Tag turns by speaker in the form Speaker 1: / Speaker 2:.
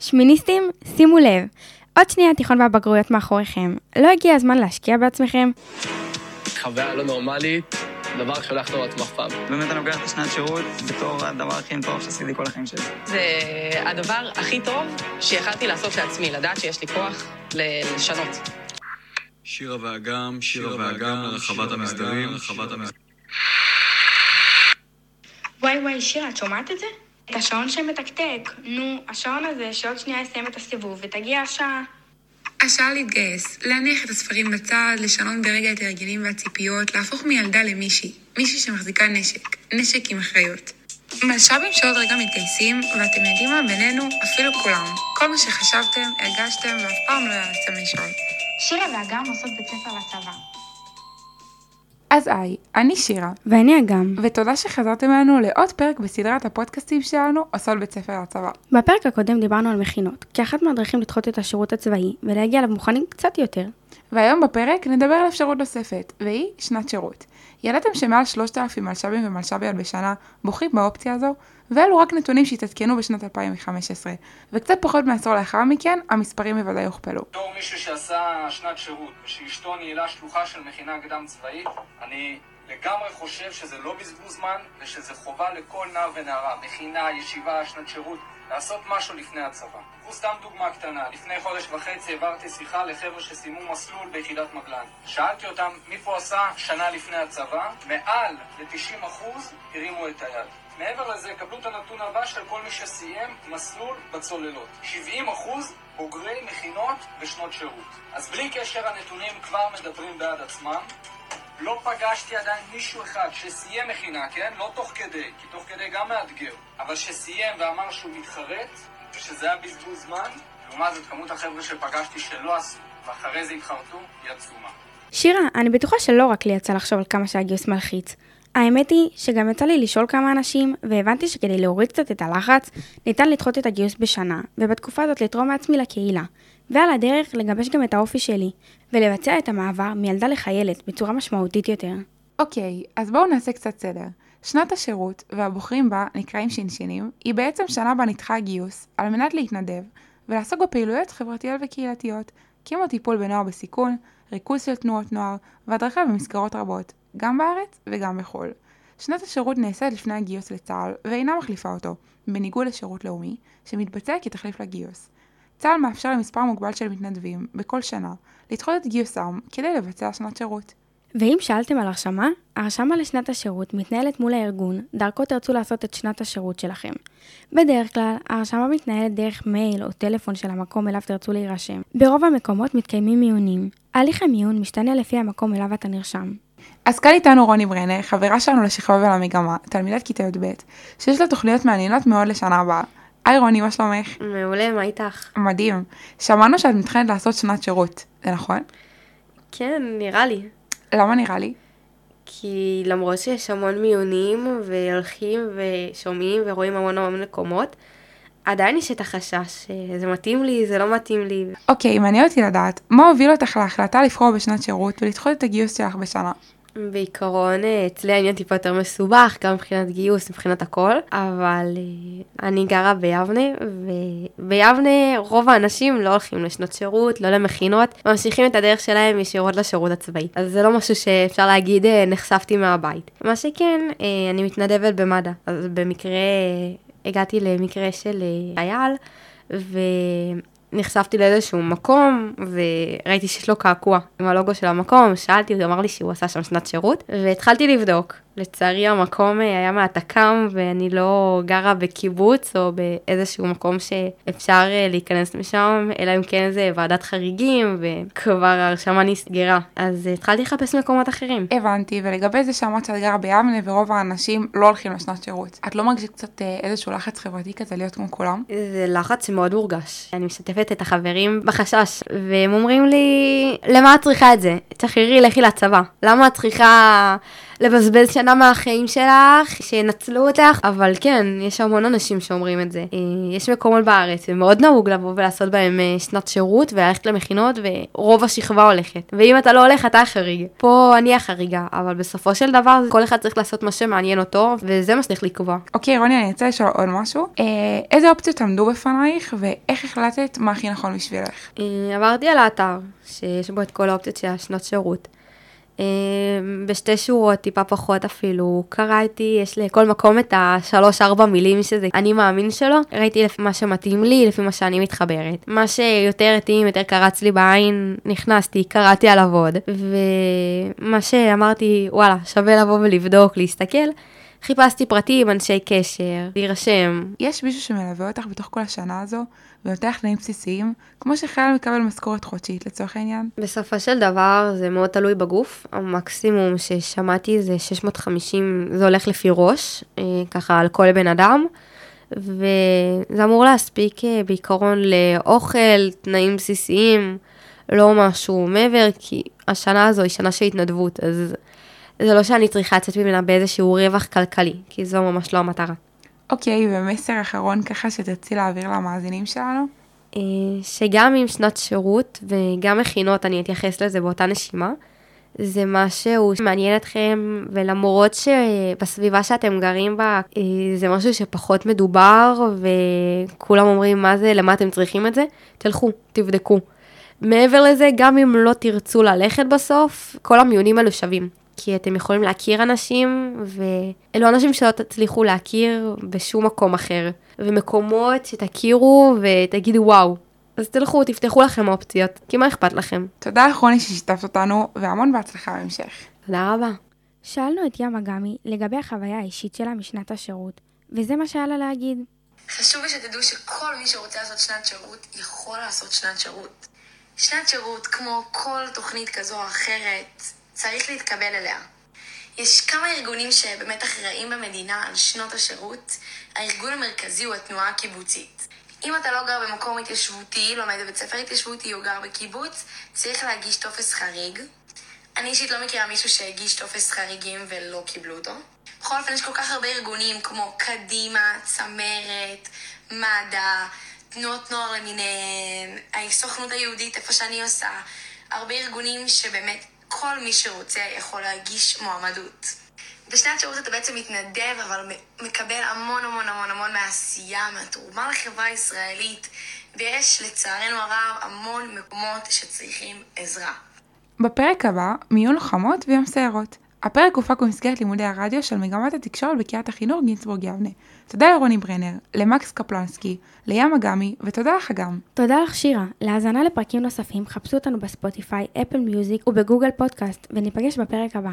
Speaker 1: שמיניסטים, שימו לב, עוד שנייה התיכון והבגרויות מאחוריכם. לא הגיע הזמן להשקיע בעצמכם?
Speaker 2: חוויה לא נורמלית, דבר שלא יחזור לעצמו אף פעם.
Speaker 3: באמת אני לוקח את השנת שירות בתור הדבר הכי מטורף שעשיתי כל החיים שלי.
Speaker 4: זה הדבר הכי טוב שיכלתי לעשות לעצמי, לדעת שיש לי כוח לשנות.
Speaker 5: שירה ואגם, שירה ואגם לרחבת המסדרים, רחבת המסדרים.
Speaker 6: וואי וואי, שירה, את שומעת את זה? את השעון שמתקתק. נו, השעון הזה שעוד שנייה יסיים את הסיבוב ותגיע השעה.
Speaker 7: השעה להתגייס, להניח את הספרים בצד, לשנות ברגע את ההרגלים והציפיות, להפוך מילדה למישהי, מישהי שמחזיקה נשק, נשק עם אחריות. מלש"בים שעוד רגע מתגייסים, ואתם יודעים מה? בינינו, אפילו כולם. כל מה שחשבתם, הרגשתם, ואף פעם לא יעצתם לשאול.
Speaker 6: שירה ואגם עושות בית ספר לצבא.
Speaker 7: אז היי, אני שירה,
Speaker 1: ואני אגם.
Speaker 7: ותודה שחזרתם אלינו לעוד פרק בסדרת הפודקאסטים שלנו, עושות בית ספר לצבא.
Speaker 1: בפרק הקודם דיברנו על מכינות, כאחת מהדרכים לדחות את השירות הצבאי ולהגיע אליו מוכנים קצת יותר.
Speaker 7: והיום בפרק נדבר על אפשרות נוספת, והיא שנת שירות. ידעתם שמעל 3,000 מלש"בים ומלש"ביות בשנה בוחרים באופציה הזו? ואלו רק נתונים שהתעדכנו בשנת 2015, וקצת פחות מעשור לאחר מכן, המספרים בוודאי הוכפלו.
Speaker 8: בתור מישהו שעשה שנת שירות ושאשתו ניהלה שלוחה של מכינה קדם צבאית, אני לגמרי חושב שזה לא בזבוז זמן ושזה חובה לכל נער ונערה, מכינה, ישיבה, שנת שירות, לעשות משהו לפני הצבא. קחו סתם דוגמה קטנה, לפני חודש וחצי העברתי שיחה לחבר'ה שסיימו מסלול ביחידת מגלן. שאלתי אותם מי פה עשה שנה לפני הצבא, מעל ל-90% הרימו את היד. מעבר לזה, קבלו את הנתון הבא של כל מי שסיים מסלול בצוללות. 70 אחוז בוגרי מכינות ושנות שירות. אז בלי קשר הנתונים כבר מדברים בעד עצמם. לא פגשתי עדיין מישהו אחד שסיים מכינה, כן? לא תוך כדי, כי תוך כדי גם מאתגר. אבל שסיים ואמר שהוא מתחרט, ושזה היה בזבוז זמן, לעומת זאת כמות החבר'ה שפגשתי שלא עשו, ואחרי זה התחרטו, היא עצומה.
Speaker 1: שירה, אני בטוחה שלא רק לי יצא לחשוב על כמה שהגיוס מלחיץ. האמת היא שגם יצא לי לשאול כמה אנשים, והבנתי שכדי להוריד קצת את הלחץ, ניתן לדחות את הגיוס בשנה, ובתקופה הזאת לתרום מעצמי לקהילה. ועל הדרך לגבש גם את האופי שלי, ולבצע את המעבר מילדה לחיילת בצורה משמעותית יותר.
Speaker 7: אוקיי, אז בואו נעשה קצת סדר. שנת השירות, והבוחרים בה נקראים שינשינים, היא בעצם שנה בה נדחה הגיוס, על מנת להתנדב, ולעסוק בפעילויות חברתיות וקהילתיות, כמו טיפול בנוער בסיכון, ריכוז של תנועות נוער, והדרכה במסגרות רבות, גם בארץ וגם בחו"ל. שנת השירות נעשית לפני הגיוס לצה"ל, ואינה מחליפה אותו, בניגוד לשירות לאומי, שמתבצע כתחליף לגיוס. צה"ל מאפשר למספר מוגבל של מתנדבים, בכל שנה, לדחות את גיוסם כדי לבצע שנת שירות.
Speaker 1: ואם שאלתם על הרשמה, הרשמה לשנת השירות מתנהלת מול הארגון, דרכו תרצו לעשות את שנת השירות שלכם. בדרך כלל, ההרשמה מתנהלת דרך מייל או טלפון של המקום אליו תרצו להירשם. ברוב המקומות מתקיימים מיונים. הליך המיון משתנה לפי המקום אליו אתה נרשם.
Speaker 7: אז כאן איתנו רוני ברנר, חברה שלנו לשכבה ולמגמה, תלמידת כיתה י"ב, שיש לה תוכניות מעניינות מאוד לשנה הבאה. היי רוני, מה שלומך?
Speaker 9: מעולה, מה איתך?
Speaker 7: מדהים. שמענו שאת מתכנת לעשות שנת שירות, זה נכון?
Speaker 9: כן, נראה לי.
Speaker 7: למה נראה לי?
Speaker 9: כי למרות שיש המון מיונים והולכים ושומעים ורואים המון המון מקומות, עדיין יש את החשש, זה מתאים לי, זה לא מתאים לי.
Speaker 7: אוקיי, מעניין אותי לדעת, מה הוביל אותך להחלטה לבחור בשנת שירות ולדחות את הגיוס שלך בשנה?
Speaker 9: בעיקרון אצלי העניין טיפה יותר מסובך, גם מבחינת גיוס, מבחינת הכל, אבל אה, אני גרה ביבנה, וביבנה רוב האנשים לא הולכים לשנות שירות, לא למכינות, ממשיכים את הדרך שלהם ישירות לשירות הצבאי. אז זה לא משהו שאפשר להגיד אה, נחשפתי מהבית. מה שכן, אה, אני מתנדבת במד"א, אז במקרה הגעתי למקרה של חייל, ו... נחשפתי לאיזשהו מקום, וראיתי שיש לו קעקוע עם הלוגו של המקום, שאלתי, הוא אמר לי שהוא עשה שם שנת שירות, והתחלתי לבדוק. לצערי המקום אה, היה מהתק"ם, ואני לא גרה בקיבוץ או באיזשהו מקום שאפשר אה, להיכנס משם, אלא אם כן זה ועדת חריגים, וכבר ההרשמה נסגרה. אז התחלתי לחפש מקומות אחרים.
Speaker 7: הבנתי, ולגבי זה שאמרת שאת גרה ביבנה ורוב האנשים לא הולכים לשנת שירות, את לא מרגישת קצת אה, איזשהו לחץ חברתי כזה להיות כמו כולם?
Speaker 9: זה לחץ מאוד מורגש. אני משתפת את החברים בחשש, והם אומרים לי, למה את צריכה את זה? תחררי, לכי לצבא. למה את צריכה לבזבז שנה סכנה מהחיים שלך, שינצלו אותך, אבל כן, יש המון אנשים שאומרים את זה. אה, יש מקומות בארץ, ומאוד נהוג לבוא ולעשות בהם אה, שנת שירות, וללכת למכינות, ורוב השכבה הולכת. ואם אתה לא הולך, אתה החריג. פה אני החריגה, אבל בסופו של דבר, כל אחד צריך לעשות מה שמעניין אותו, וזה מה שצריך לקבוע.
Speaker 7: אוקיי, רוני, אני רוצה לשאול עוד משהו. אה, איזה אופציות עמדו בפנייך, ואיך החלטת מה הכי נכון בשבילך?
Speaker 9: עברתי על האתר, שיש בו את כל האופציות של השנות שירות. אה, בשתי שורות, טיפה פחות אפילו, קראתי, יש לכל מקום את השלוש-ארבע מילים שזה אני מאמין שלו. ראיתי לפי מה שמתאים לי, לפי מה שאני מתחברת. מה שיותר התאים, יותר קרץ לי בעין, נכנסתי, קראתי עליו עוד. ומה שאמרתי, וואלה, שווה לבוא ולבדוק, להסתכל. חיפשתי פרטים, אנשי קשר, להירשם.
Speaker 7: יש מישהו שמלווה אותך בתוך כל השנה הזו, ונותן לך תנאים בסיסיים, כמו שחייל מקבל משכורת חודשית לצורך העניין?
Speaker 9: בסופו של דבר זה מאוד תלוי בגוף, המקסימום ששמעתי זה 650, זה הולך לפי ראש, אה, ככה על כל בן אדם, וזה אמור להספיק אה, בעיקרון לאוכל, תנאים בסיסיים, לא משהו מעבר, כי השנה הזו היא שנה של התנדבות, אז זה לא שאני צריכה לצאת ממנה באיזשהו רווח כלכלי, כי זו ממש לא המטרה.
Speaker 7: אוקיי, ומסר אחרון ככה שתרצי להעביר למאזינים שלנו?
Speaker 9: אה, שגם עם שנת שירות וגם מכינות, אני אתייחס לזה באותה נשימה, זה משהו שמעניין אתכם, ולמרות שבסביבה שאתם גרים בה, אה, זה משהו שפחות מדובר, וכולם אומרים מה זה, למה אתם צריכים את זה, תלכו, תבדקו. מעבר לזה, גם אם לא תרצו ללכת בסוף, כל המיונים האלו שווים. כי אתם יכולים להכיר אנשים, ואלו אנשים שלא תצליחו להכיר בשום מקום אחר. ומקומות שתכירו ותגידו וואו. אז תלכו, תפתחו לכם אופציות, כי מה אכפת לכם?
Speaker 7: תודה לך רוני ששיתפת אותנו, והמון בהצלחה בהמשך.
Speaker 9: תודה רבה.
Speaker 1: שאלנו את ים אגמי לגבי החוויה האישית שלה משנת השירות, וזה מה שהיה לה להגיד.
Speaker 6: חשוב לי שתדעו שכל מי שרוצה לעשות שנת שירות, יכול לעשות שנת שירות. שנת שירות, כמו כל תוכנית כזו או אחרת, צריך להתקבל אליה. יש כמה ארגונים שבאמת אחראים במדינה על שנות השירות. הארגון המרכזי הוא התנועה הקיבוצית. אם אתה לא גר במקום התיישבותי, לומד בבית ספר התיישבותי או גר בקיבוץ, צריך להגיש טופס חריג. אני אישית לא מכירה מישהו שהגיש טופס חריגים ולא קיבלו אותו. בכל אופן, יש כל כך הרבה ארגונים כמו קדימה, צמרת, מד"א, תנועות נוער למיניהן, הסוכנות היהודית, איפה שאני עושה. הרבה ארגונים שבאמת כל מי שרוצה יכול להגיש מועמדות. בשנת שירות אתה בעצם מתנדב, אבל מקבל המון המון המון המון מהעשייה, מהתרומה לחברה הישראלית, ויש לצערנו הרב המון מקומות שצריכים עזרה.
Speaker 7: בפרק הבא, מיון לוחמות ויום סיירות. הפרק הופק במסגרת לימודי הרדיו של מגמת התקשורת בקריית החינוך גינצבורג יבנה. תודה לרוני ברנר, למקס קפלנסקי, לים אגמי, ותודה לך גם.
Speaker 1: תודה לך שירה. להאזנה לפרקים נוספים חפשו אותנו בספוטיפיי, אפל מיוזיק ובגוגל פודקאסט, וניפגש בפרק הבא.